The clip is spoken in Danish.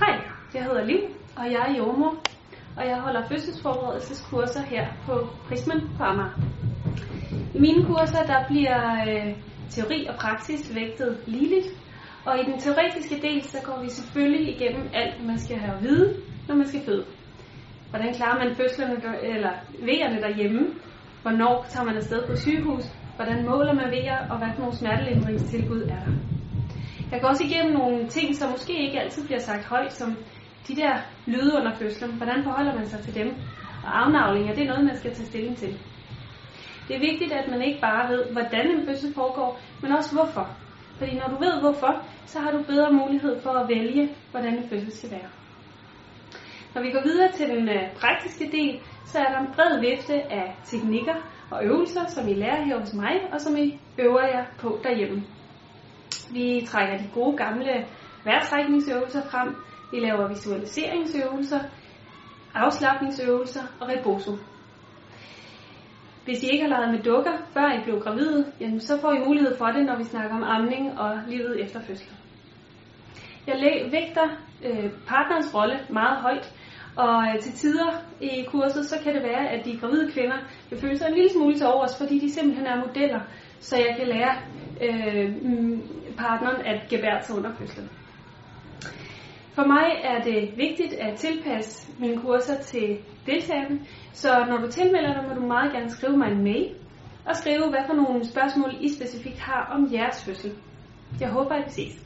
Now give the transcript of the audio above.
Hej, jeg hedder Liv, og jeg er jordmor, og jeg holder fødselsforberedelseskurser her på Prismen på Amager. I mine kurser der bliver øh, teori og praksis vægtet ligeligt, og i den teoretiske del så går vi selvfølgelig igennem alt, man skal have at vide, når man skal føde. Hvordan klarer man fødslerne der, eller vejerne derhjemme? Hvornår tager man afsted på sygehus? Hvordan måler man vejer, og hvad for nogle smertelindringstilbud er der? Jeg går også igennem nogle ting, som måske ikke altid bliver sagt højt, som de der lyde under fødslen. Hvordan forholder man sig til dem? Og afnavlinger, det er noget, man skal tage stilling til. Det er vigtigt, at man ikke bare ved, hvordan en fødsel foregår, men også hvorfor. Fordi når du ved hvorfor, så har du bedre mulighed for at vælge, hvordan en fødsel skal være. Når vi går videre til den øh, praktiske del, så er der en bred vifte af teknikker og øvelser, som I lærer her hos mig, og som I øver jer på derhjemme. Vi trækker de gode gamle værtrækningsøvelser frem. Vi laver visualiseringsøvelser, afslappningsøvelser og reboso. Hvis I ikke har leget med dukker, før I blev gravide, jamen så får I mulighed for det, når vi snakker om amning og livet efter fødslen. Jeg vægter øh, partnerens rolle meget højt, og øh, til tider i kurset, så kan det være, at de gravide kvinder vil føle sig en lille smule til overs, fordi de simpelthen er modeller, så jeg kan lære øh, mm, partneren at gebære sig under fødslen. For mig er det vigtigt at tilpasse mine kurser til deltagerne, så når du tilmelder dig, må du meget gerne skrive mig en mail, og skrive, hvad for nogle spørgsmål I specifikt har om jeres fødsel. Jeg håber, at vi ses.